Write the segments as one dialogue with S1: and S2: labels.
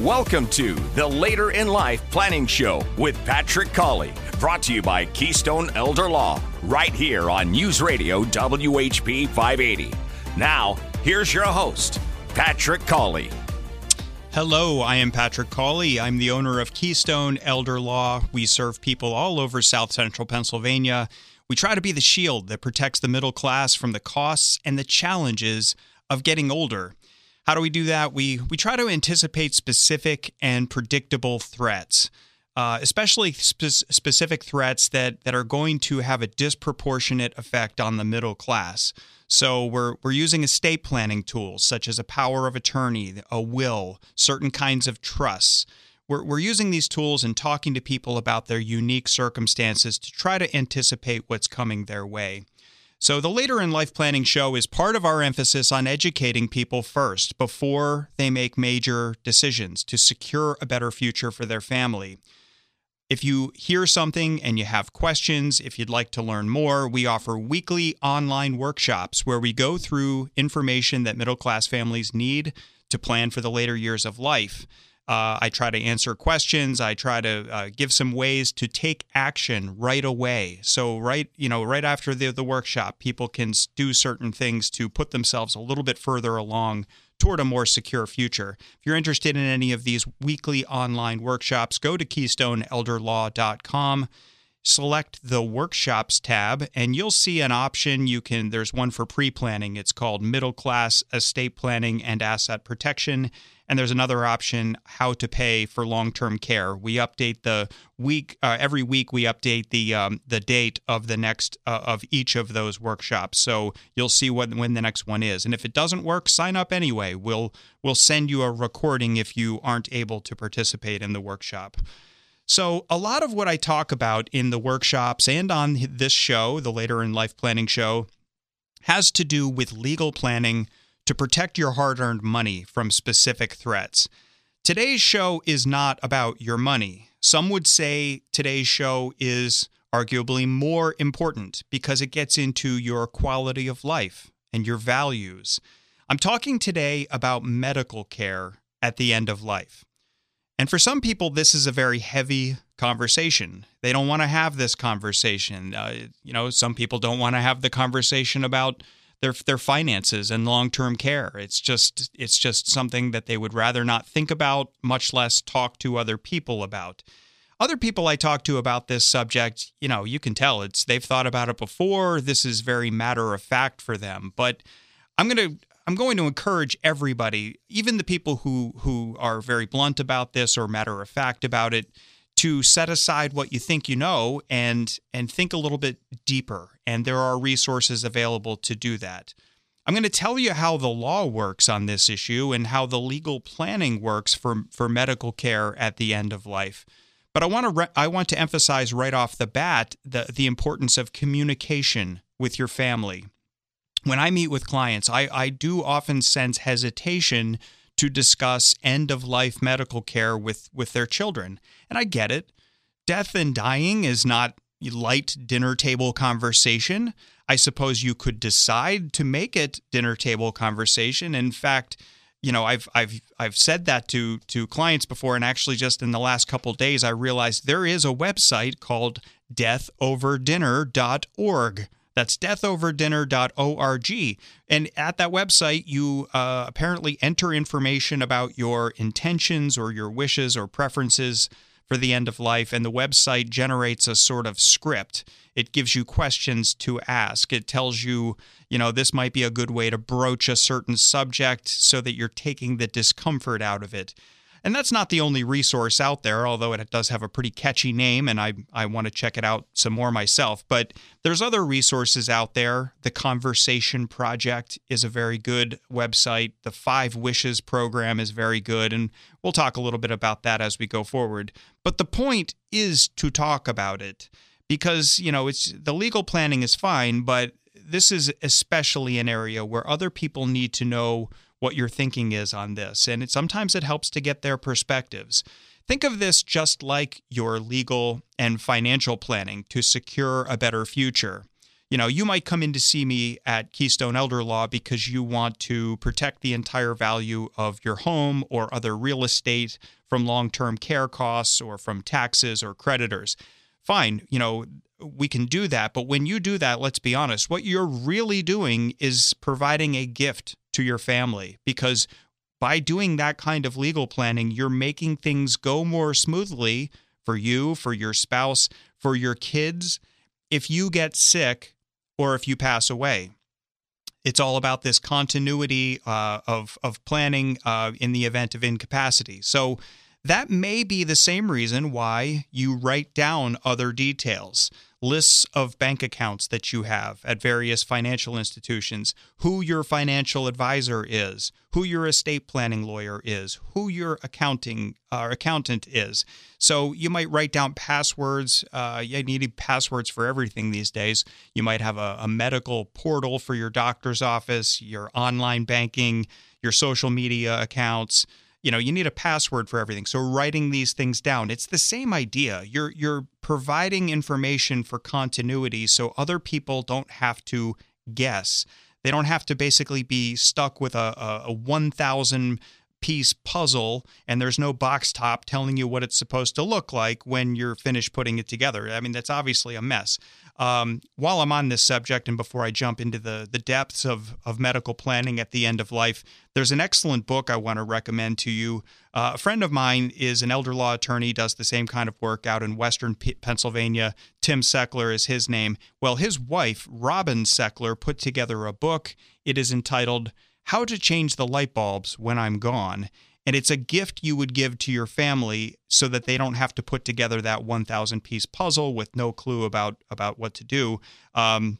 S1: Welcome to the Later in Life Planning Show with Patrick Cawley, brought to you by Keystone Elder Law, right here on News Radio WHP 580. Now, here's your host, Patrick Cawley.
S2: Hello, I am Patrick Cawley. I'm the owner of Keystone Elder Law. We serve people all over South Central Pennsylvania. We try to be the shield that protects the middle class from the costs and the challenges of getting older. How do we do that? We we try to anticipate specific and predictable threats, uh, especially spe- specific threats that that are going to have a disproportionate effect on the middle class. So we're we're using estate planning tools such as a power of attorney, a will, certain kinds of trusts. We're, we're using these tools and talking to people about their unique circumstances to try to anticipate what's coming their way. So, the Later in Life Planning Show is part of our emphasis on educating people first before they make major decisions to secure a better future for their family. If you hear something and you have questions, if you'd like to learn more, we offer weekly online workshops where we go through information that middle class families need to plan for the later years of life. Uh, I try to answer questions. I try to uh, give some ways to take action right away. So right, you know, right after the, the workshop, people can do certain things to put themselves a little bit further along toward a more secure future. If you're interested in any of these weekly online workshops, go to keystoneelderlaw.com select the workshops tab and you'll see an option you can there's one for pre-planning it's called middle class estate planning and asset protection and there's another option how to pay for long-term care. We update the week uh, every week we update the um, the date of the next uh, of each of those workshops. So you'll see when when the next one is. And if it doesn't work sign up anyway. We'll we'll send you a recording if you aren't able to participate in the workshop. So, a lot of what I talk about in the workshops and on this show, the Later in Life Planning Show, has to do with legal planning to protect your hard earned money from specific threats. Today's show is not about your money. Some would say today's show is arguably more important because it gets into your quality of life and your values. I'm talking today about medical care at the end of life. And for some people, this is a very heavy conversation. They don't want to have this conversation. Uh, you know, some people don't want to have the conversation about their their finances and long term care. It's just it's just something that they would rather not think about, much less talk to other people about. Other people I talk to about this subject, you know, you can tell it's they've thought about it before. This is very matter of fact for them. But I'm going to I'm going to encourage everybody, even the people who who are very blunt about this or matter of fact about it, to set aside what you think you know and and think a little bit deeper. And there are resources available to do that. I'm going to tell you how the law works on this issue and how the legal planning works for for medical care at the end of life. But I want to re- I want to emphasize right off the bat the the importance of communication with your family when I meet with clients, I, I do often sense hesitation to discuss end of life medical care with, with their children. And I get it. Death and dying is not light dinner table conversation. I suppose you could decide to make it dinner table conversation. In fact, you know, I've I've I've said that to to clients before, and actually, just in the last couple days, I realized there is a website called deathoverdinner.org that's deathoverdinner.org. And at that website, you uh, apparently enter information about your intentions or your wishes or preferences for the end of life. And the website generates a sort of script. It gives you questions to ask. It tells you, you know, this might be a good way to broach a certain subject so that you're taking the discomfort out of it. And that's not the only resource out there, although it does have a pretty catchy name, and I, I want to check it out some more myself. But there's other resources out there. The Conversation Project is a very good website. The Five Wishes program is very good, and we'll talk a little bit about that as we go forward. But the point is to talk about it because, you know, it's the legal planning is fine, but this is especially an area where other people need to know what your thinking is on this. And it, sometimes it helps to get their perspectives. Think of this just like your legal and financial planning to secure a better future. You know, you might come in to see me at Keystone Elder Law because you want to protect the entire value of your home or other real estate from long term care costs or from taxes or creditors. Fine, you know, we can do that. But when you do that, let's be honest, what you're really doing is providing a gift to your family because by doing that kind of legal planning, you're making things go more smoothly for you, for your spouse, for your kids. If you get sick or if you pass away, it's all about this continuity uh, of of planning uh, in the event of incapacity. So that may be the same reason why you write down other details lists of bank accounts that you have at various financial institutions, who your financial advisor is, who your estate planning lawyer is, who your accounting uh, accountant is. So you might write down passwords. Uh, you need passwords for everything these days. You might have a, a medical portal for your doctor's office, your online banking, your social media accounts you know you need a password for everything. So writing these things down it's the same idea. You're you're providing information for continuity so other people don't have to guess. They don't have to basically be stuck with a, a, a 1000 piece puzzle and there's no box top telling you what it's supposed to look like when you're finished putting it together. I mean, that's obviously a mess. Um, while I'm on this subject and before I jump into the, the depths of, of medical planning at the end of life, there's an excellent book I want to recommend to you. Uh, a friend of mine is an elder law attorney, does the same kind of work out in Western P- Pennsylvania. Tim Seckler is his name. Well, his wife, Robin Seckler, put together a book. It is entitled how to change the light bulbs when I'm gone. And it's a gift you would give to your family so that they don't have to put together that 1,000 piece puzzle with no clue about, about what to do. Um,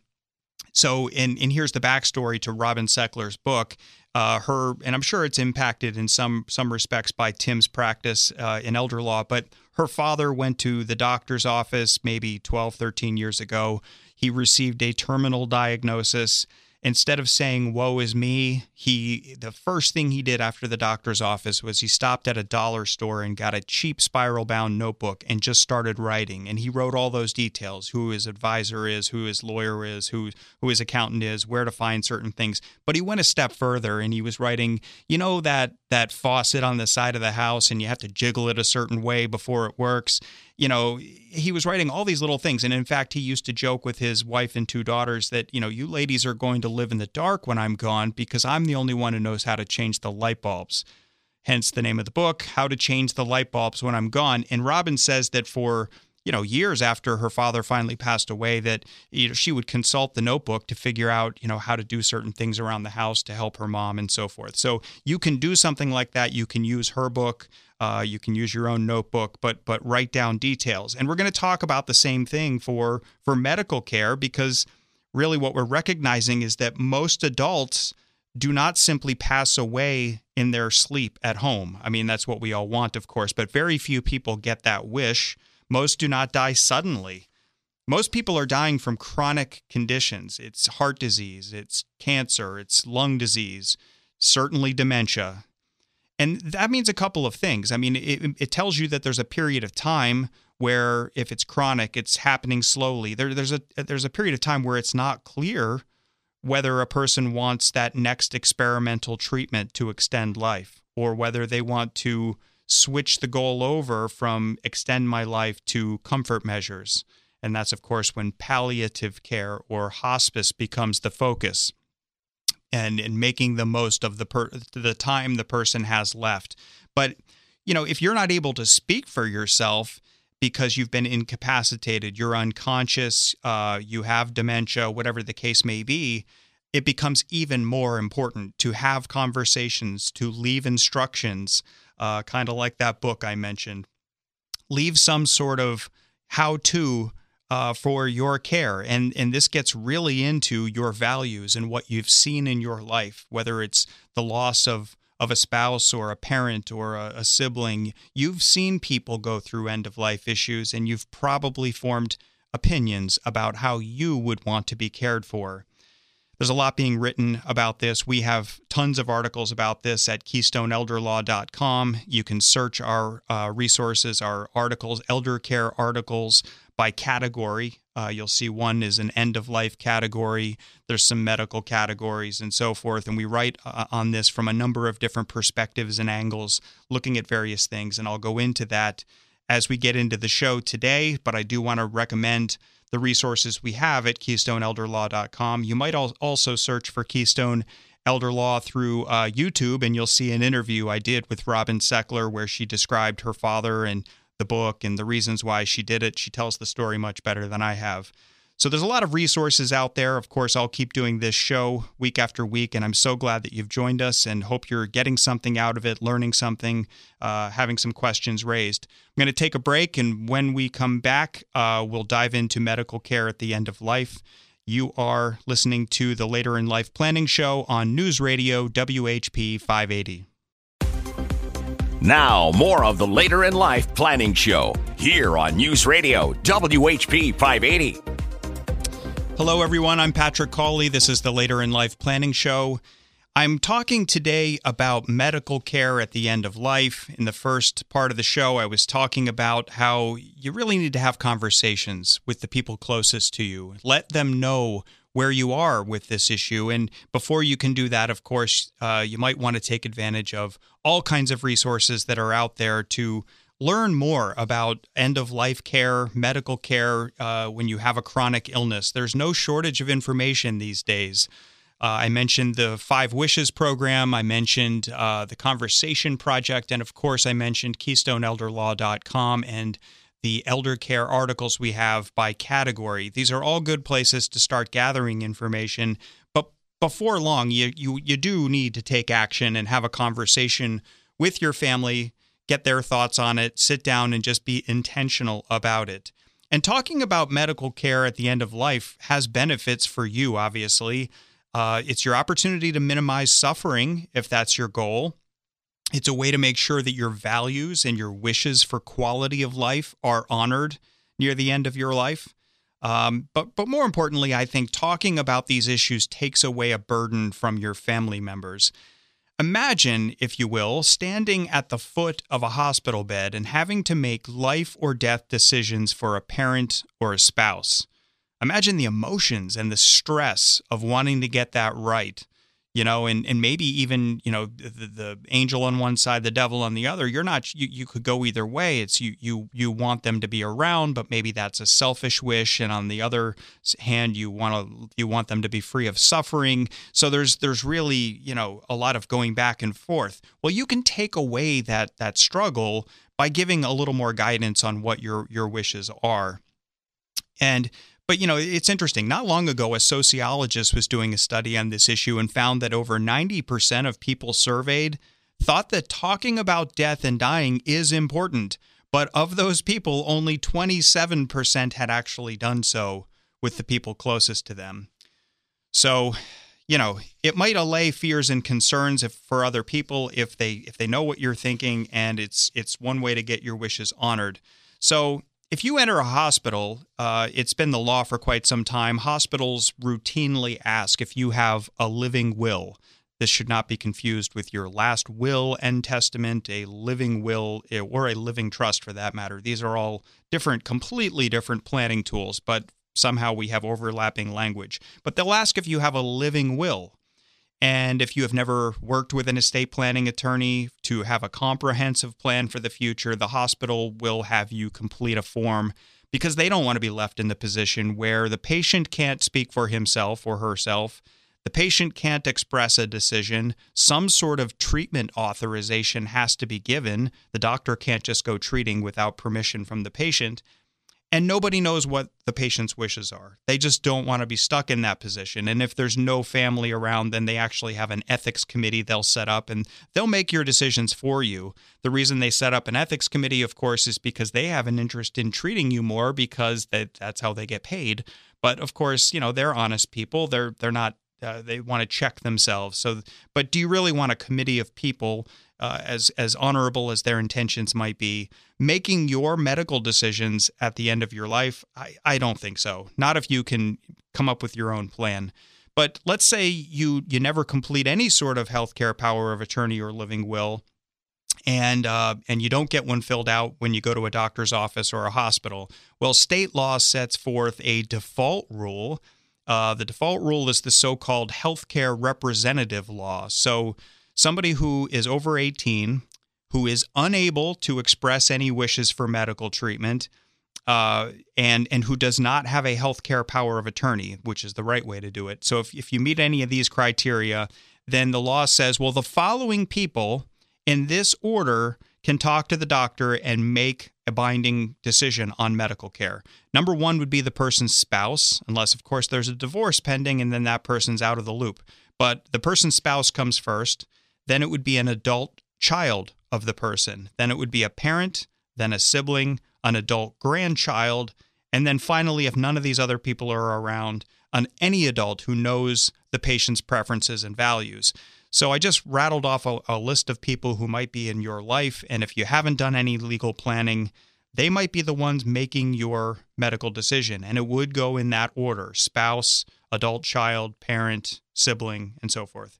S2: so, and, and here's the backstory to Robin Seckler's book. Uh, her, and I'm sure it's impacted in some some respects by Tim's practice uh, in elder law, but her father went to the doctor's office maybe 12, 13 years ago. He received a terminal diagnosis instead of saying woe is me he the first thing he did after the doctor's office was he stopped at a dollar store and got a cheap spiral bound notebook and just started writing. And he wrote all those details who his advisor is who his lawyer is who who his accountant is where to find certain things. But he went a step further and he was writing you know that that faucet on the side of the house and you have to jiggle it a certain way before it works you know, he was writing all these little things. And in fact, he used to joke with his wife and two daughters that, you know, you ladies are going to live in the dark when I'm gone because I'm the only one who knows how to change the light bulbs. Hence the name of the book, How to Change the Light Bulbs When I'm Gone. And Robin says that for you know years after her father finally passed away that you know, she would consult the notebook to figure out you know how to do certain things around the house to help her mom and so forth so you can do something like that you can use her book uh, you can use your own notebook, but but write down details. And we're going to talk about the same thing for for medical care because really what we're recognizing is that most adults do not simply pass away in their sleep at home. I mean, that's what we all want, of course, but very few people get that wish. Most do not die suddenly. Most people are dying from chronic conditions. It's heart disease, it's cancer, it's lung disease, certainly dementia. And that means a couple of things. I mean, it, it tells you that there's a period of time where if it's chronic, it's happening slowly. There, there's a there's a period of time where it's not clear whether a person wants that next experimental treatment to extend life or whether they want to switch the goal over from extend my life to comfort measures. And that's, of course, when palliative care or hospice becomes the focus and, and making the most of the per, the time the person has left. But you know, if you're not able to speak for yourself because you've been incapacitated, you're unconscious, uh, you have dementia, whatever the case may be, it becomes even more important to have conversations, to leave instructions, uh, kind of like that book I mentioned. Leave some sort of how to uh, for your care. And, and this gets really into your values and what you've seen in your life, whether it's the loss of, of a spouse or a parent or a, a sibling. You've seen people go through end of life issues and you've probably formed opinions about how you would want to be cared for. There's a lot being written about this. We have tons of articles about this at keystoneelderlaw.com. You can search our uh, resources, our articles, elder care articles by category. Uh, you'll see one is an end of life category. There's some medical categories and so forth. And we write uh, on this from a number of different perspectives and angles, looking at various things. And I'll go into that as we get into the show today. But I do want to recommend the resources we have at KeystoneElderLaw.com. You might also search for Keystone Elder Law through uh, YouTube, and you'll see an interview I did with Robin Seckler where she described her father and the book and the reasons why she did it. She tells the story much better than I have. So there's a lot of resources out there. Of course, I'll keep doing this show week after week, and I'm so glad that you've joined us and hope you're getting something out of it, learning something, uh, having some questions raised. I'm going to take a break, and when we come back, uh, we'll dive into medical care at the end of life. You are listening to the Later in Life Planning Show on News Radio WHP 580.
S1: Now, more of the Later in Life Planning Show here on News Radio WHP 580.
S2: Hello, everyone. I'm Patrick Cawley. This is the Later in Life Planning Show. I'm talking today about medical care at the end of life. In the first part of the show, I was talking about how you really need to have conversations with the people closest to you. Let them know where you are with this issue. And before you can do that, of course, uh, you might want to take advantage of all kinds of resources that are out there to learn more about end of life care, medical care uh, when you have a chronic illness. There's no shortage of information these days. Uh, I mentioned the Five Wishes program. I mentioned uh, the Conversation Project. And of course, I mentioned KeystoneElderLaw.com and the elder care articles we have by category. These are all good places to start gathering information. But before long, you, you, you do need to take action and have a conversation with your family, get their thoughts on it, sit down and just be intentional about it. And talking about medical care at the end of life has benefits for you, obviously. Uh, it's your opportunity to minimize suffering if that's your goal. It's a way to make sure that your values and your wishes for quality of life are honored near the end of your life. Um, but but more importantly, I think talking about these issues takes away a burden from your family members. Imagine, if you will, standing at the foot of a hospital bed and having to make life or death decisions for a parent or a spouse. Imagine the emotions and the stress of wanting to get that right you know, and, and maybe even, you know, the, the angel on one side, the devil on the other, you're not, you, you could go either way. It's you, you, you want them to be around, but maybe that's a selfish wish. And on the other hand, you want to, you want them to be free of suffering. So there's, there's really, you know, a lot of going back and forth. Well, you can take away that, that struggle by giving a little more guidance on what your, your wishes are. And but you know, it's interesting. Not long ago, a sociologist was doing a study on this issue and found that over 90% of people surveyed thought that talking about death and dying is important. But of those people, only 27% had actually done so with the people closest to them. So, you know, it might allay fears and concerns if, for other people if they if they know what you're thinking and it's it's one way to get your wishes honored. So, if you enter a hospital, uh, it's been the law for quite some time. Hospitals routinely ask if you have a living will. This should not be confused with your last will and testament, a living will, eh, or a living trust for that matter. These are all different, completely different planning tools, but somehow we have overlapping language. But they'll ask if you have a living will. And if you have never worked with an estate planning attorney to have a comprehensive plan for the future, the hospital will have you complete a form because they don't want to be left in the position where the patient can't speak for himself or herself. The patient can't express a decision. Some sort of treatment authorization has to be given. The doctor can't just go treating without permission from the patient and nobody knows what the patient's wishes are. They just don't want to be stuck in that position. And if there's no family around, then they actually have an ethics committee they'll set up and they'll make your decisions for you. The reason they set up an ethics committee, of course, is because they have an interest in treating you more because that, that's how they get paid. But of course, you know, they're honest people. They're they're not uh, they want to check themselves. So, but do you really want a committee of people uh, as as honorable as their intentions might be, making your medical decisions at the end of your life, I, I don't think so. Not if you can come up with your own plan. But let's say you you never complete any sort of healthcare power of attorney or living will, and uh, and you don't get one filled out when you go to a doctor's office or a hospital. Well, state law sets forth a default rule. Uh, the default rule is the so-called healthcare representative law. So somebody who is over 18, who is unable to express any wishes for medical treatment, uh, and and who does not have a healthcare power of attorney, which is the right way to do it. So if if you meet any of these criteria, then the law says, well, the following people in this order can talk to the doctor and make a binding decision on medical care. Number one would be the person's spouse, unless, of course, there's a divorce pending and then that person's out of the loop. But the person's spouse comes first. Then it would be an adult child of the person. Then it would be a parent, then a sibling, an adult grandchild. And then finally, if none of these other people are around, on any adult who knows the patient's preferences and values. So I just rattled off a, a, list of people who might be in your life. And if you haven't done any legal planning, they might be the ones making your medical decision. And it would go in that order spouse, adult child, parent, sibling, and so forth.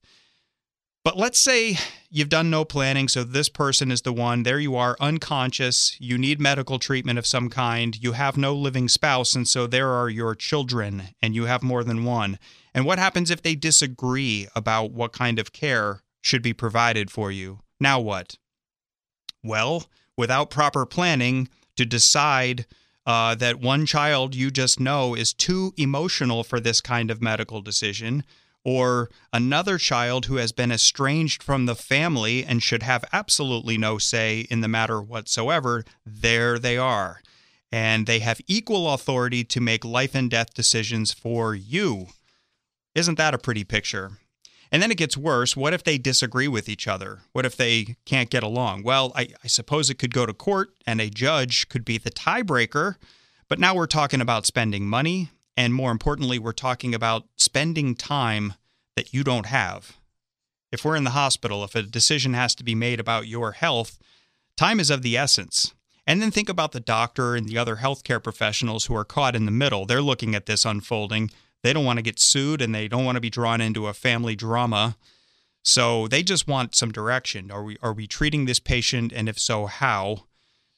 S2: But let's say you've done no planning, so this person is the one. There you are, unconscious. You need medical treatment of some kind. You have no living spouse, and so there are your children, and you have more than one. And what happens if they disagree about what kind of care should be provided for you? Now what? Well, without proper planning to decide uh, that one child you just know is too emotional for this kind of medical decision, or another child who has been estranged from the family and should have absolutely no say in the matter whatsoever, there they are. And they have equal authority to make life and death decisions for you. Isn't that a pretty picture? And then it gets worse. What if they disagree with each other? What if they can't get along? Well, I, I, suppose it could go to court and a judge could be the tiebreaker. But now we're talking about spending money. And more importantly, we're talking about spending time that you don't have. If we're in the hospital, if a decision has to be made about your health, time is of the essence. And then think about the doctor and the other healthcare professionals who are caught in the middle. They're looking at this unfolding they don't want to get sued and they don't want to be drawn into a family drama. So they just want some direction. Are we are we treating this patient and if so how?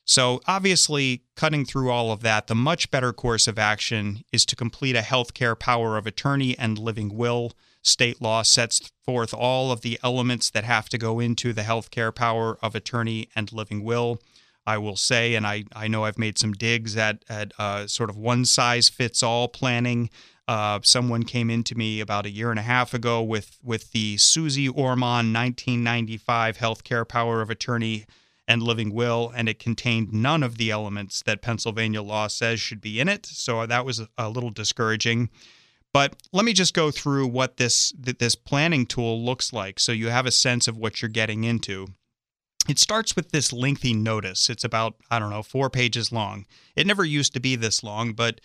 S2: So obviously cutting through all of that, the much better course of action is to complete a healthcare power of attorney and living will. State law sets forth all of the elements that have to go into the healthcare power of attorney and living will. I will say, and I, I know I've made some digs at, at uh, sort of one size fits all planning. Uh, someone came into me about a year and a half ago with with the Suze Orman 1995 Healthcare Power of Attorney and Living Will, and it contained none of the elements that Pennsylvania law says should be in it. So that was a little discouraging. But let me just go through what this this planning tool looks like, so you have a sense of what you're getting into. It starts with this lengthy notice. It's about I don't know four pages long. It never used to be this long, but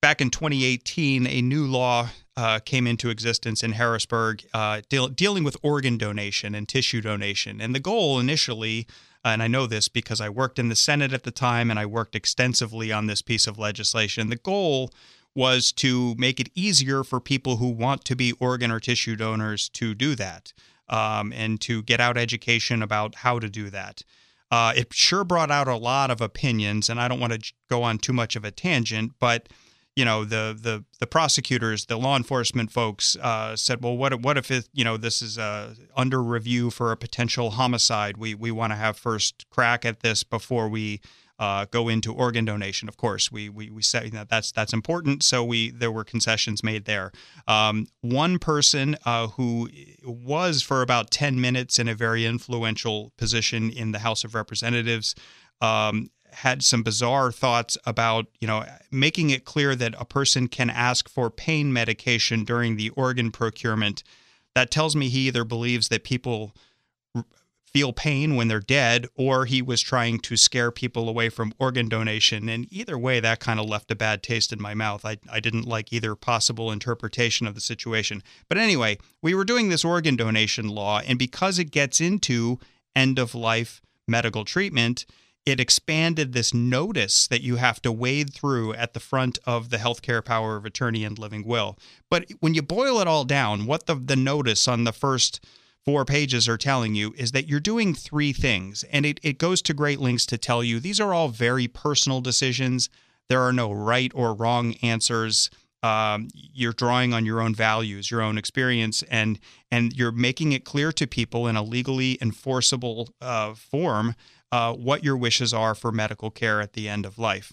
S2: back in 2018, a new law uh, came into existence in Harrisburg uh, deal, dealing with organ donation and tissue donation. And the goal initially, and I know this because I worked in the Senate at the time and I worked extensively on this piece of legislation, the goal was to make it easier for people who want to be organ or tissue donors to do that um, and to get out education about how to do that. Uh, it sure brought out a lot of opinions, and I don't want to go on too much of a tangent, but you know the the the prosecutors, the law enforcement folks uh, said, well, what what if it, you know this is uh, under review for a potential homicide? We we want to have first crack at this before we uh, go into organ donation. Of course, we we we say that that's that's important. So we there were concessions made there. Um, one person uh, who was for about ten minutes in a very influential position in the House of Representatives. Um, had some bizarre thoughts about, you know, making it clear that a person can ask for pain medication during the organ procurement. That tells me he either believes that people feel pain when they're dead or he was trying to scare people away from organ donation. And either way, that kind of left a bad taste in my mouth. I, I didn't like either possible interpretation of the situation. But anyway, we were doing this organ donation law, and because it gets into end of life medical treatment, it expanded this notice that you have to wade through at the front of the healthcare power of attorney and living will. But when you boil it all down, what the, the notice on the first four pages are telling you is that you're doing three things. And it, it goes to great lengths to tell you these are all very personal decisions. There are no right or wrong answers. Um, you're drawing on your own values, your own experience, and and you're making it clear to people in a legally enforceable uh, form uh, what your wishes are for medical care at the end of life.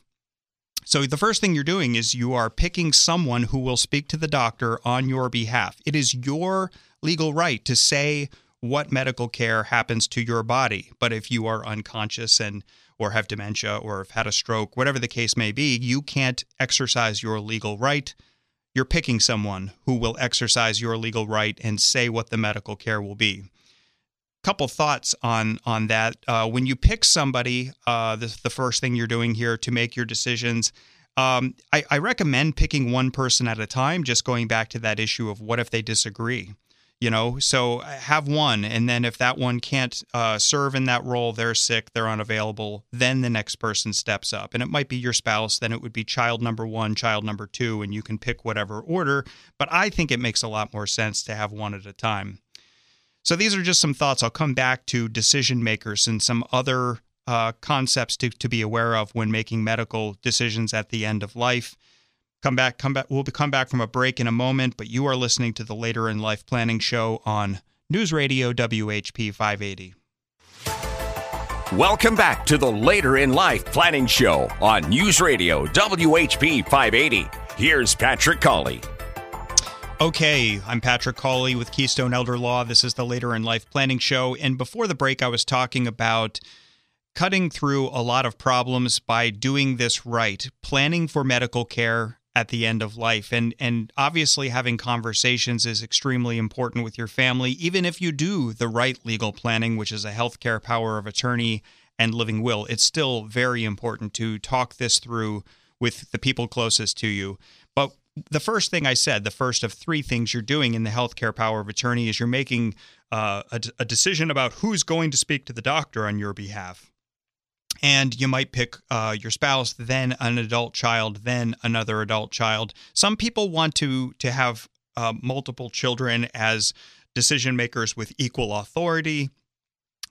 S2: So, the first thing you're doing is you are picking someone who will speak to the doctor on your behalf. It is your legal right to say what medical care happens to your body. But if you are unconscious and or have dementia or have had a stroke, whatever the case may be, you can't exercise your legal right. You're picking someone who will exercise your legal right and say what the medical care will be. Couple thoughts on on that. Uh, when you pick somebody, uh, the, the first thing you're doing here to make your decisions, um, I, I recommend picking one person at a time. Just going back to that issue of what if they disagree you know so uh, have one and then if that one can't uh, serve in that role they're sick they're unavailable then the next person steps up and it might be your spouse then it would be child number one child number two and you can pick whatever order but i think it makes a lot more sense to have one at a time so these are just some thoughts i'll come back to decision makers and some other uh, concepts to, to be aware of when making medical decisions at the end of life Come back, come back. We'll come back from a break in a moment, but you are listening to the Later in Life Planning Show on News Radio WHP 580.
S1: Welcome back to the Later in Life Planning Show on News Radio WHP 580. Here's Patrick Cawley.
S2: Okay, I'm Patrick Cawley with Keystone Elder Law. This is the Later in Life Planning Show. And before the break, I was talking about cutting through a lot of problems by doing this right, planning for medical care at the end of life and and obviously having conversations is extremely important with your family even if you do the right legal planning which is a healthcare power of attorney and living will it's still very important to talk this through with the people closest to you the first thing I said, the first of three things you're doing in the healthcare power of attorney is you're making uh, a, a decision about who's going to speak to the doctor on your behalf and you might pick uh, your spouse, then an adult child, then another adult child. Some people want to to have uh, multiple children as decision makers with equal authority.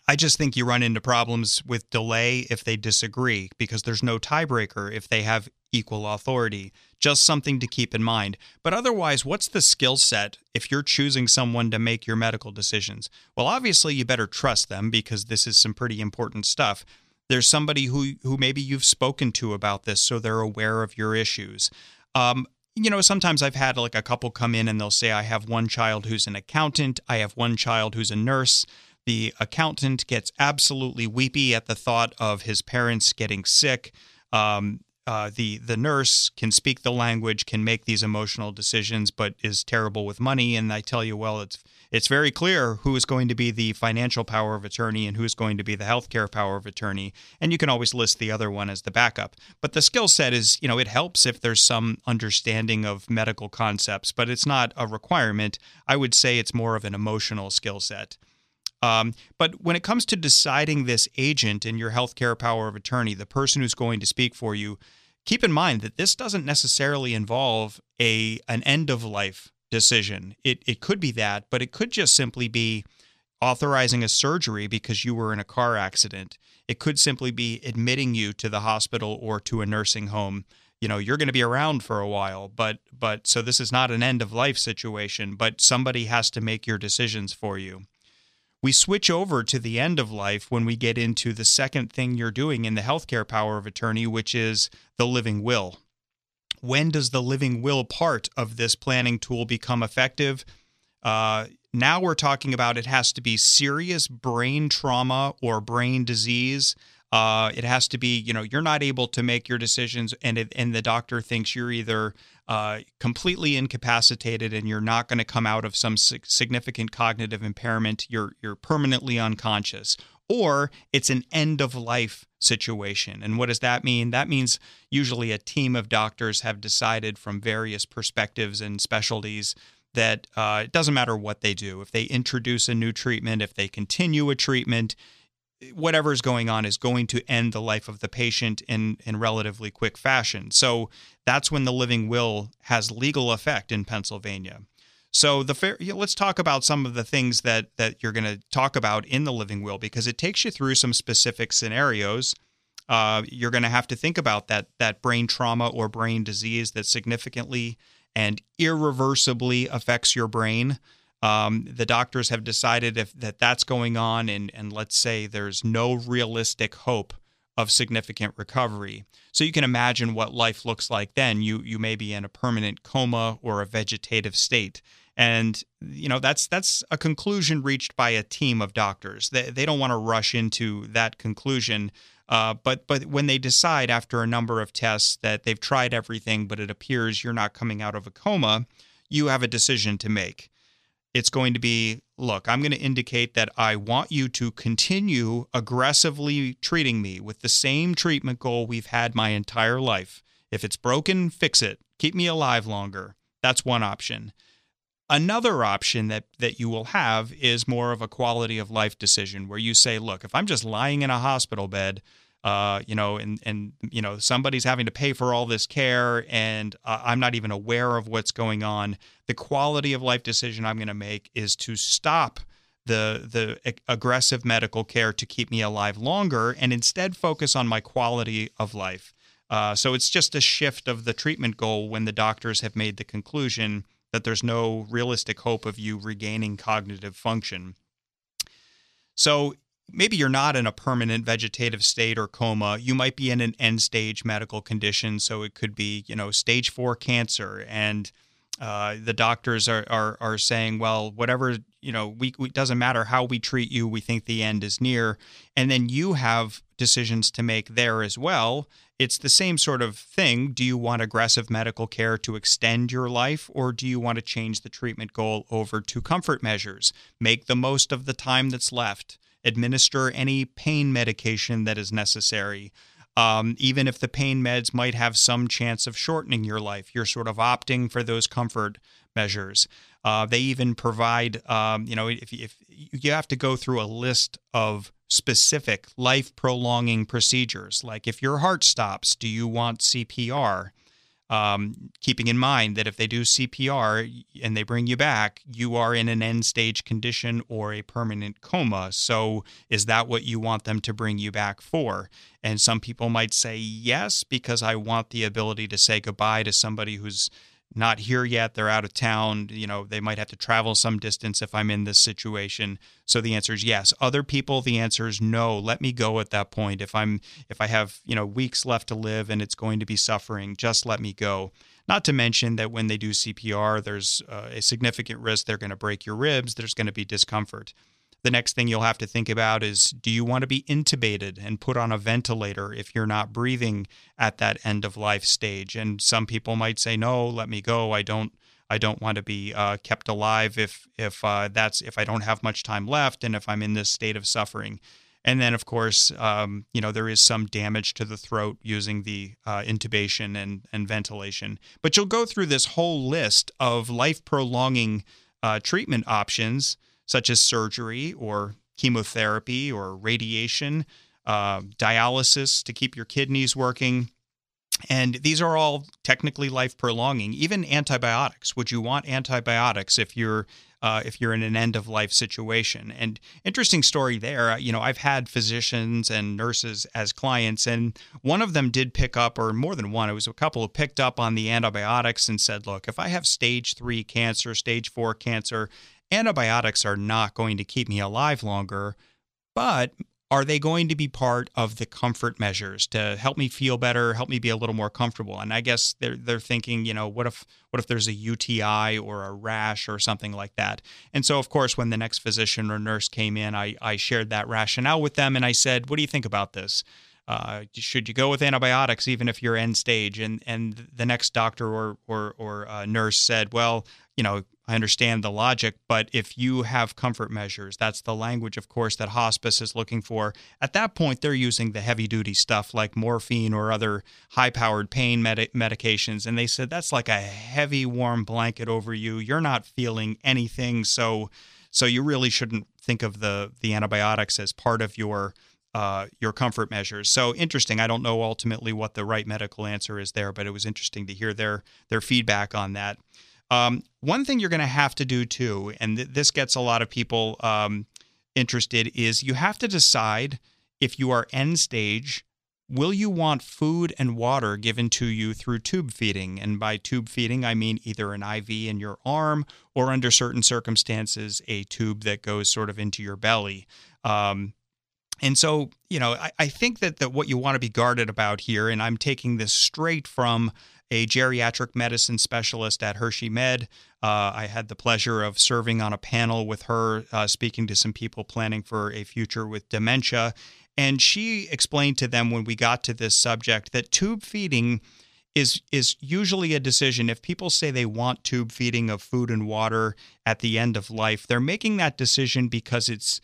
S2: I just think you run into problems with delay if they disagree because there's no tiebreaker if they have equal authority. Just something to keep in mind. But otherwise, what's the skill set if you're choosing someone to make your medical decisions? Well, obviously, you better trust them because this is some pretty important stuff. There's somebody who who maybe you've spoken to about this, so they're aware of your issues. Um, you know, sometimes I've had like a couple come in and they'll say, I have one child who's an accountant, I have one child who's a nurse. The accountant gets absolutely weepy at the thought of his parents getting sick. Um, uh, the the nurse can speak the language, can make these emotional decisions, but is terrible with money. And I tell you, well, it's it's very clear who is going to be the financial power of attorney and who is going to be the healthcare power of attorney. And you can always list the other one as the backup. But the skill set is, you know, it helps if there's some understanding of medical concepts, but it's not a requirement. I would say it's more of an emotional skill set. Um, but when it comes to deciding this agent in your healthcare power of attorney, the person who's going to speak for you, keep in mind that this doesn't necessarily involve a an end of life decision. It it could be that, but it could just simply be authorizing a surgery because you were in a car accident. It could simply be admitting you to the hospital or to a nursing home. You know, you're going to be around for a while, but but so this is not an end of life situation, but somebody has to make your decisions for you. We switch over to the end of life when we get into the second thing you're doing in the healthcare power of attorney, which is the living will when does the living will part of this planning tool become effective? Uh, now we're talking about it has to be serious brain trauma or brain disease. Uh, it has to be, you know, you're not able to make your decisions, and it, and the doctor thinks you're either uh, completely incapacitated and you're not going to come out of some significant cognitive impairment. You're you're permanently unconscious, or it's an end of life situation. And what does that mean? That means usually a team of doctors have decided from various perspectives and specialties that uh, it doesn't matter what they do. If they introduce a new treatment, if they continue a treatment, whatever's going on is going to end the life of the patient in, in relatively quick fashion. So that's when the living will has legal effect in Pennsylvania. So the fair, you let's talk about some of the things that that you're going to talk about in the living will because it takes you through some specific scenarios. Uh, you're going to have to think about that that brain trauma or brain disease that significantly and irreversibly affects your brain. Um, the doctors have decided if that that's going on, and and let's say there's no realistic hope of significant recovery. So you can imagine what life looks like then. You you may be in a permanent coma or a vegetative state. And you know that's that's a conclusion reached by a team of doctors. They, they don't want to rush into that conclusion. Uh, but but when they decide after a number of tests that they've tried everything, but it appears you're not coming out of a coma, you have a decision to make. It's going to be look, I'm going to indicate that I want you to continue aggressively treating me with the same treatment goal we've had my entire life. If it's broken, fix it. Keep me alive longer. That's one option. Another option that that you will have is more of a quality of life decision where you say, look, if I'm just lying in a hospital bed, uh, you know, and and you know somebody's having to pay for all this care, and uh, I'm not even aware of what's going on. The quality of life decision I'm going to make is to stop the the aggressive medical care to keep me alive longer, and instead focus on my quality of life. Uh, so it's just a shift of the treatment goal when the doctors have made the conclusion that there's no realistic hope of you regaining cognitive function. So maybe you're not in a permanent vegetative state or coma. You might be in an end stage medical condition. So it could be, you know, stage four cancer. And uh, the doctors are, are, are saying, well, whatever, you know, we, it doesn't matter how we treat you. We think the end is near. And then you have decisions to make there as well it's the same sort of thing. Do you want aggressive medical care to extend your life, or do you want to change the treatment goal over to comfort measures? Make the most of the time that's left. Administer any pain medication that is necessary. Um, even if the pain meds might have some chance of shortening your life, you're sort of opting for those comfort measures. Uh, they even provide, um, you know, if, if you have to go through a list of specific life prolonging procedures. Like if your heart stops, do you want CPR? Um, keeping in mind that if they do CPR and they bring you back, you are in an end stage condition or a permanent coma. So, is that what you want them to bring you back for? And some people might say yes, because I want the ability to say goodbye to somebody who's not here yet. They're out of town. You know, they might have to travel some distance if I'm in this situation. So the answer is yes. Other people, the answer is no. Let me go at that point. If I'm if I have, you know, weeks left to live and it's going to be suffering, just let me go. Not to mention that when they do CPR, there's uh, a significant risk they're going to break your ribs. There's going to be discomfort. The next thing you'll have to think about is do you want to be intubated and put on a ventilator if you're not breathing at that end of life stage? And some people might say, no, let me go. I don't. I don't want to be uh, kept alive if if uh, that's if I don't have much time left and if I'm in this state of suffering. And then, of course, um, you know there is some damage to the throat using the uh, intubation and and ventilation. But you'll go through this whole list of life prolonging uh, treatment options such as surgery or chemotherapy or radiation, uh, dialysis to keep your kidneys working. And these are all technically life prolonging. Even antibiotics. Would you want antibiotics if you're uh, if you're in an end of life situation? And interesting story there. You know, I've had physicians and nurses as clients, and one of them did pick up, or more than one. It was a couple who picked up on the antibiotics and said, "Look, if I have stage three cancer, stage four cancer, antibiotics are not going to keep me alive longer, but are they going to be part of the comfort measures to help me feel better, help me be a little more comfortable? And I guess they're they're thinking, you know, what if what if there's a UTI or a rash or something like that? And so, of course, when the next physician or nurse came in, I I shared that rationale with them, and I said, what do you think about this? Uh, should you go with antibiotics even if you're end stage? And and the next doctor or or or uh, nurse said, well, you know, I understand the logic, but if you have comfort measures, that's the language, of course, that hospice is looking for. At that point, they're using the heavy duty stuff like morphine or other high powered pain med- medications. And they said that's like a heavy, warm blanket over you. You're not feeling anything. So, so you really shouldn't think of the, the antibiotics as part of your uh, your comfort measures. So interesting. I don't know ultimately what the right medical answer is there, but it was interesting to hear their their feedback on that. Um, one thing you're going to have to do too, and th- this gets a lot of people um, interested, is you have to decide if you are end stage. Will you want food and water given to you through tube feeding? And by tube feeding, I mean either an IV in your arm or, under certain circumstances, a tube that goes sort of into your belly. Um, and so, you know, I, I think that, that what you want to be guarded about here, and I'm taking this straight from a geriatric medicine specialist at Hershey Med. Uh, I had the pleasure of serving on a panel with her, uh, speaking to some people planning for a future with dementia. And she explained to them when we got to this subject that tube feeding is is usually a decision if people say they want tube feeding of food and water at the end of life they're making that decision because it's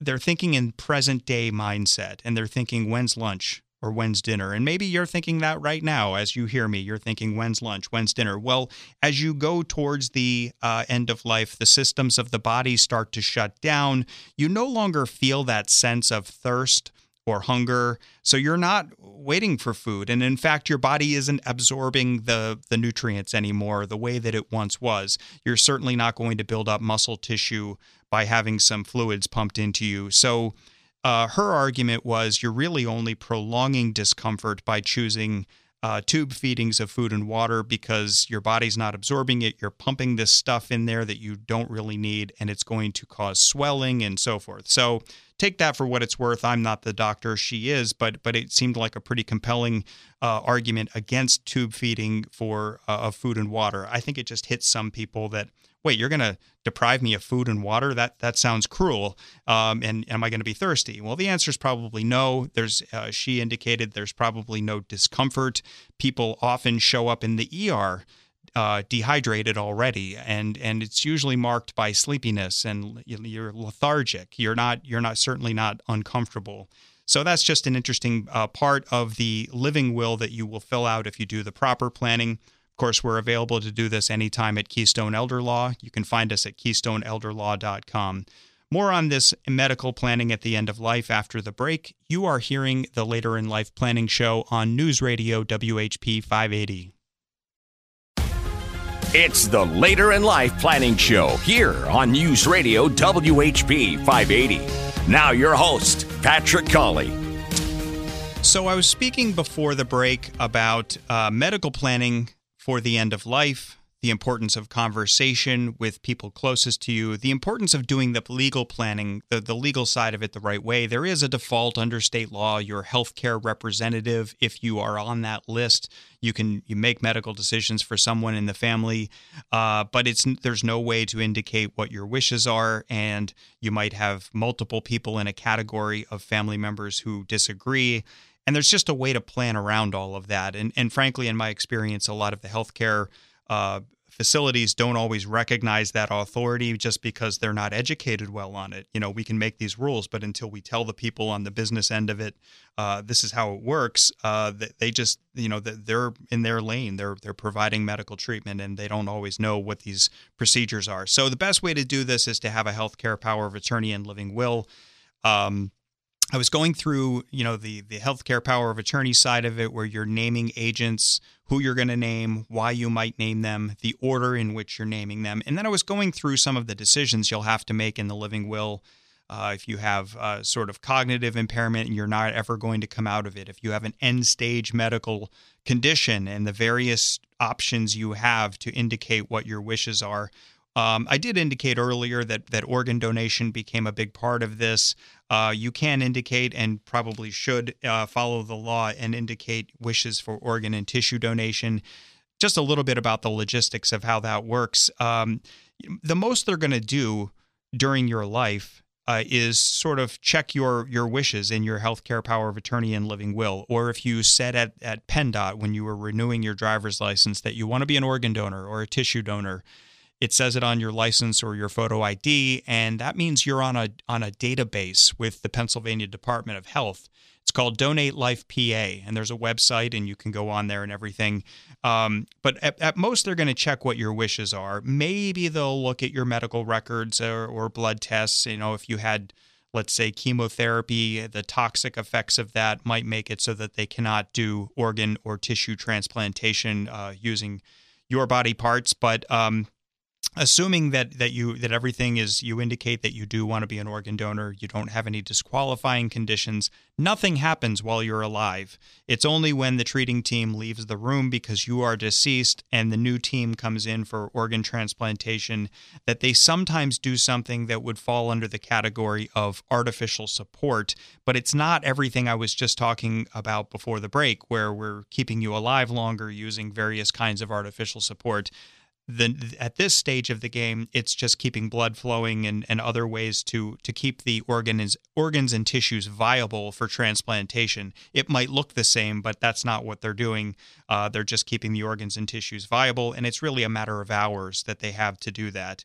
S2: they're thinking in present day mindset and they're thinking when's lunch or when's dinner and maybe you're thinking that right now as you hear me you're thinking when's lunch when's dinner well as you go towards the uh, end of life the systems of the body start to shut down you no longer feel that sense of thirst or hunger. So you're not waiting for food. And in fact, your body isn't absorbing the, the nutrients anymore the way that it once was. You're certainly not going to build up muscle tissue by having some fluids pumped into you. So uh, her argument was you're really only prolonging discomfort by choosing uh, tube feedings of food and water because your body's not absorbing it. You're pumping this stuff in there that you don't really need, and it's going to cause swelling and so forth. So take that for what it's worth. I'm not the doctor; she is, but but it seemed like a pretty compelling uh, argument against tube feeding for uh, of food and water. I think it just hits some people that wait, you're going to deprive me of food and water? That that sounds cruel. Um, and am I going to be thirsty? Well, the answer is probably no. There's uh, she indicated there's probably no discomfort. People often show up in the ER. Uh, dehydrated already, and and it's usually marked by sleepiness and you're lethargic. You're not you're not certainly not uncomfortable. So that's just an interesting uh, part of the living will that you will fill out if you do the proper planning course, we're available to do this anytime at Keystone Elder Law. You can find us at keystoneelderlaw.com. More on this medical planning at the end of life after the break. You are hearing the Later in Life Planning Show on News Radio WHP 580.
S1: It's the Later in Life Planning Show here on News Radio WHP 580. Now, your host, Patrick Cawley.
S2: So, I was speaking before the break about uh, medical planning for the end of life, the importance of conversation with people closest to you, the importance of doing the legal planning, the, the legal side of it the right way. There is a default under state law. Your healthcare representative, if you are on that list, you can you make medical decisions for someone in the family, uh, but it's there's no way to indicate what your wishes are, and you might have multiple people in a category of family members who disagree and there's just a way to plan around all of that. And, and frankly, in my experience, a lot of the healthcare uh, facilities don't always recognize that authority just because they're not educated well on it. You know, we can make these rules, but until we tell the people on the business end of it, uh, this is how it works, uh, they just, you know, they're in their lane. They're they're providing medical treatment, and they don't always know what these procedures are. So the best way to do this is to have a healthcare power of attorney and living will. Um, I was going through, you know, the the healthcare power of attorney side of it, where you're naming agents, who you're going to name, why you might name them, the order in which you're naming them, and then I was going through some of the decisions you'll have to make in the living will. Uh, if you have sort of cognitive impairment and you're not ever going to come out of it, if you have an end stage medical condition and the various options you have to indicate what your wishes are, um, I did indicate earlier that that organ donation became a big part of this. Uh, you can indicate and probably should uh, follow the law and indicate wishes for organ and tissue donation. Just a little bit about the logistics of how that works. Um, the most they're going to do during your life uh, is sort of check your your wishes in your healthcare power of attorney and living will, or if you said at at PennDOT when you were renewing your driver's license that you want to be an organ donor or a tissue donor it says it on your license or your photo ID, and that means you're on a on a database with the Pennsylvania Department of Health. It's called Donate Life PA, and there's a website, and you can go on there and everything. Um, but at, at, most, they're going to check what your wishes are. Maybe they'll look at your medical records or, or blood tests. You know, if you had, let's say, chemotherapy, the toxic effects of that might make it so that they cannot do organ or tissue transplantation uh, using your body parts. But um, assuming that that you that everything is you indicate that you do want to be an organ donor you don't have any disqualifying conditions nothing happens while you're alive. It's only when the treating team leaves the room because you are deceased and the new team comes in for organ transplantation that they sometimes do something that would fall under the category of artificial support. But it's not everything i was just talking about before the break where we're keeping you alive longer using various kinds of artificial support the at this stage of the game, it's just keeping blood flowing and, and other ways to to keep the organs organs and tissues viable for transplantation. It might look the same, but that's not what they're doing. Uh, they're just keeping the organs and tissues viable, and it's really a matter of hours that they have to do that.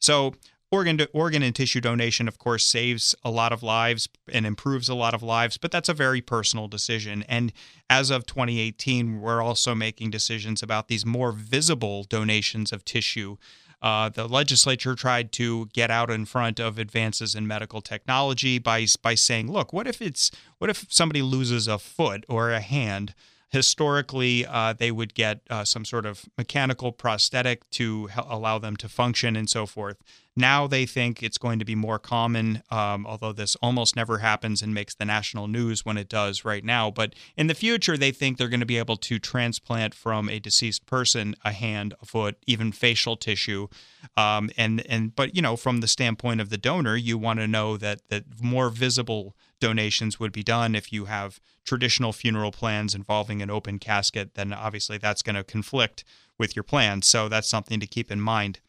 S2: So organ to, organ and tissue donation of course saves a lot of lives and improves a lot of lives but that's a very personal decision and as of 2018 we're also making decisions about these more visible donations of tissue uh, the legislature tried to get out in front of advances in medical technology by by saying, "Look, what if it's what if somebody loses a foot or a hand? Historically uh, they would get uh, some sort of mechanical prosthetic to allow them to function and so forth. Now they think it's going to be more common, um, although this almost never happens and makes the national news when it does right now. But in the future, they think they're going to be able to transplant from a deceased person a hand, a foot, even facial tissue. Um, and and but you know, from the standpoint of the donor, you want to know that that more visible donations would be done if you have traditional funeral plans involving an open casket then obviously that's going to conflict with your plan. so that's something to keep in mind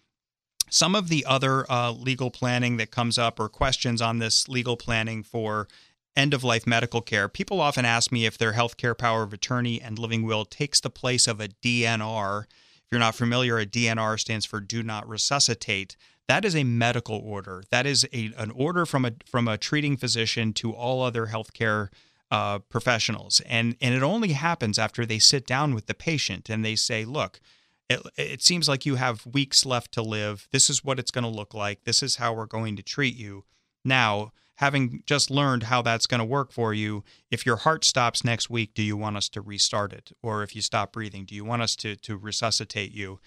S2: some of the other uh, legal planning that comes up or questions on this legal planning for end of life medical care. People often ask me if their healthcare power of attorney and living will takes the place of a DNR. If you're not familiar, a DNR stands for do not resuscitate. That is a medical order. That is a, an order from a from a treating physician to all other healthcare uh, professionals, and and it only happens after they sit down with the patient and they say, "Look, it, it seems like you have weeks left to live. This is what it's going to look like. This is how we're going to treat you. Now, having just learned how that's going to work for you, if your heart stops next week, do you want us to restart it? Or if you stop breathing, do you want us to, to resuscitate you?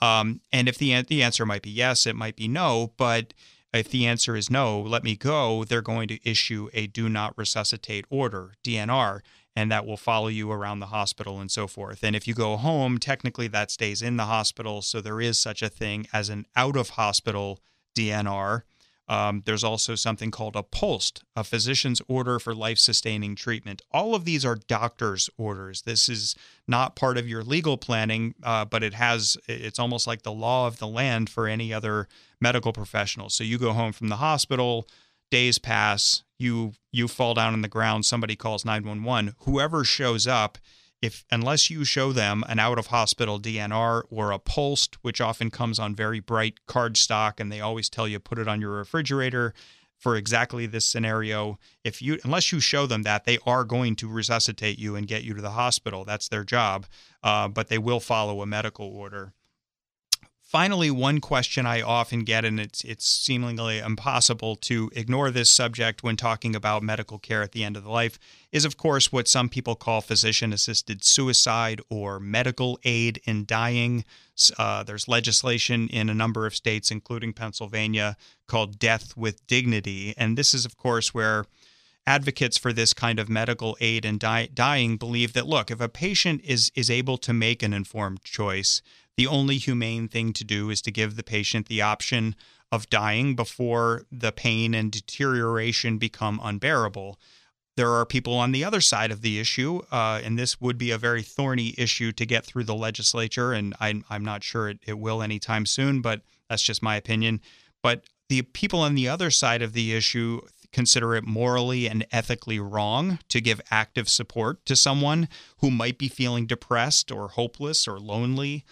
S2: Um, and if the, the answer might be yes, it might be no, but if the answer is no, let me go, they're going to issue a do not resuscitate order, DNR and that will follow you around the hospital and so forth. And if you go home, technically that stays in the hospital. So there is such a thing as an out of hospital DNR. Um, there's also something called a POLST, a physician's order for life sustaining treatment. All of these are doctor's orders. This is not part of your legal planning, uh, but it has, it's almost like the law of the land for any other medical professional. So you go home from the hospital, days pass, you you fall down on the ground, somebody calls 911. Whoever shows up, if unless you show them an out of hospital DNR or a POLST, which often comes on very bright cardstock, and they always tell you put it on your refrigerator for exactly this scenario. If you unless you show them that, they are going to resuscitate you and get you to the hospital. That's their job, uh, but they will follow a medical order. Finally, one question I often get, and it's it's seemingly impossible to ignore this subject when talking about medical care at the end of the life, is of course what some people call physician-assisted suicide or medical aid in dying. Uh, there's legislation in a number of states, including Pennsylvania, called Death with Dignity, and this is of course where advocates for this kind of medical aid die- dying believe that look, if a patient is is able to make an informed choice the only humane thing to do is to give the patient the option of dying before the pain and deterioration become unbearable. There are people on the other side of the issue, uh, and this would be a very thorny issue to get through the legislature, and I'm, I'm not sure it, it will anytime soon, but that's just my opinion. But the people on the other side of the issue consider it morally and ethically wrong to give active support to someone who might be feeling depressed or hopeless or lonely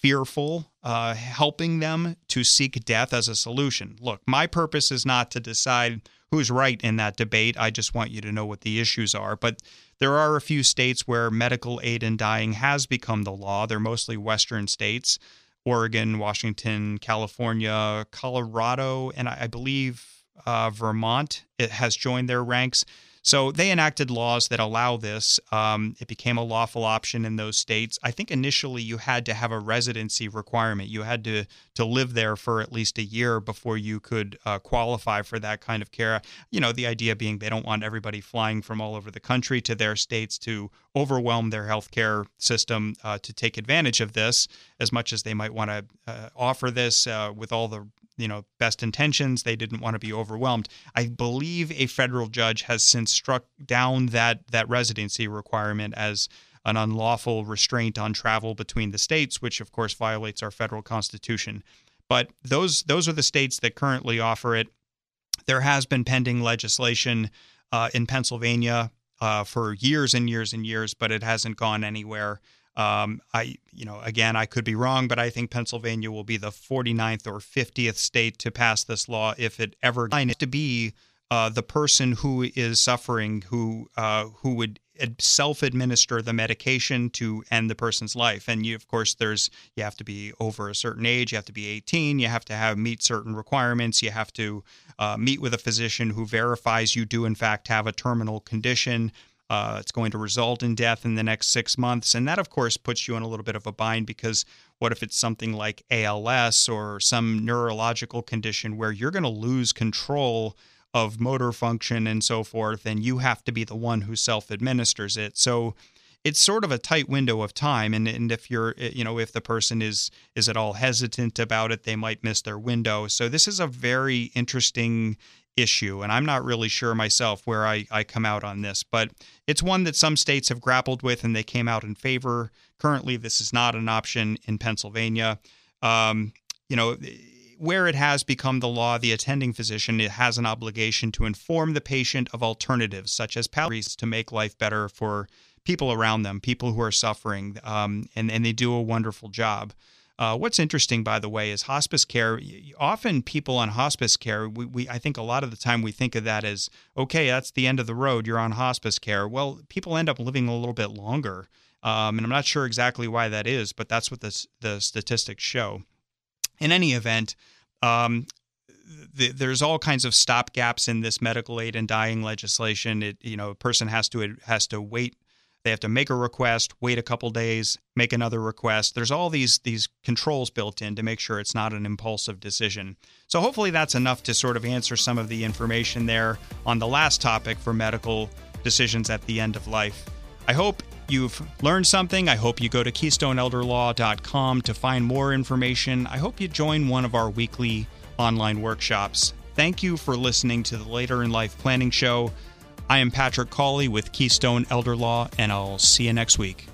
S2: fearful, uh, helping them to seek death as a solution. Look, my purpose is not to decide who's right in that debate. I just want you to know what the issues are. But there are a few states where medical aid in dying has become the law. They're mostly Western states Oregon, Washington, California, Colorado, and I, believe uh, Vermont it has joined their ranks. So they enacted laws that allow this. Um, it became a lawful option in those states. I think initially you had to have a residency requirement. You had to to live there for at least a year before you could uh, qualify for that kind of care. You know, the idea being they don't want everybody flying from all over the country to their states to overwhelm their healthcare system uh, to take advantage of this as much as they might want to uh, offer this uh, with all the you know best intentions. They didn't want to be overwhelmed. I believe a federal judge has since struck down that that residency requirement as an unlawful restraint on travel between the states which of course violates our federal constitution. But those those are the states that currently offer it. There has been pending legislation uh, in pennsylvania uh, for years and years and years but it hasn't gone anywhere um, I, you know, again, I could be wrong, but I think Pennsylvania will be the 49th or 50th state to pass this law if it ever to be uh, the person who is suffering, who uh, who would self-administer the medication to end the person's life. And you, of course, there's you have to be over a certain age, you have to be 18, you have to have meet certain requirements, you have to uh, meet with a physician who verifies you do in fact have a terminal condition. Uh, it's going to result in death in the next six months. And that, of course, puts you in a little bit of a bind because what if it's something like ALS or some neurological condition where you're going to lose control of motor function and so forth, and you have to be the one who self administers it. So it's sort of a tight window of time and, and if you're you know if the person is is at all hesitant about it they might miss their window so this is a very interesting issue. And I'm not really sure myself where I, I come out on this, but it's one that some states have grappled with and they came out in favor. Currently, this is not an option in Pennsylvania. Um, you know, where it has become the law, the attending physician it has an obligation to inform the patient of alternatives, such as palliatives, to make life better for people around them, people who are suffering, um, and, and they do a wonderful job. Uh, what's interesting, by the way, is hospice care. Often, people on hospice care, we, we, I think a lot of the time we think of that as okay, that's the end of the road. You're on hospice care. Well, people end up living a little bit longer, um, and I'm not sure exactly why that is, but that's what the the statistics show. In any event, um, there's all kinds of stop gaps in this medical aid and dying legislation. It you know a person has to has to wait they have to make a request, wait a couple days, make another request. There's all these these controls built in to make sure it's not an impulsive decision. So hopefully that's enough to sort of answer some of the information there on the last topic for medical decisions at the end of life. I hope you've learned something. I hope you go to keystoneelderlaw.com to find more information. I hope you join one of our weekly online workshops. Thank you for listening to the Later in Life Planning Show. I am Patrick Cawley with Keystone Elder Law, and I'll see you next week.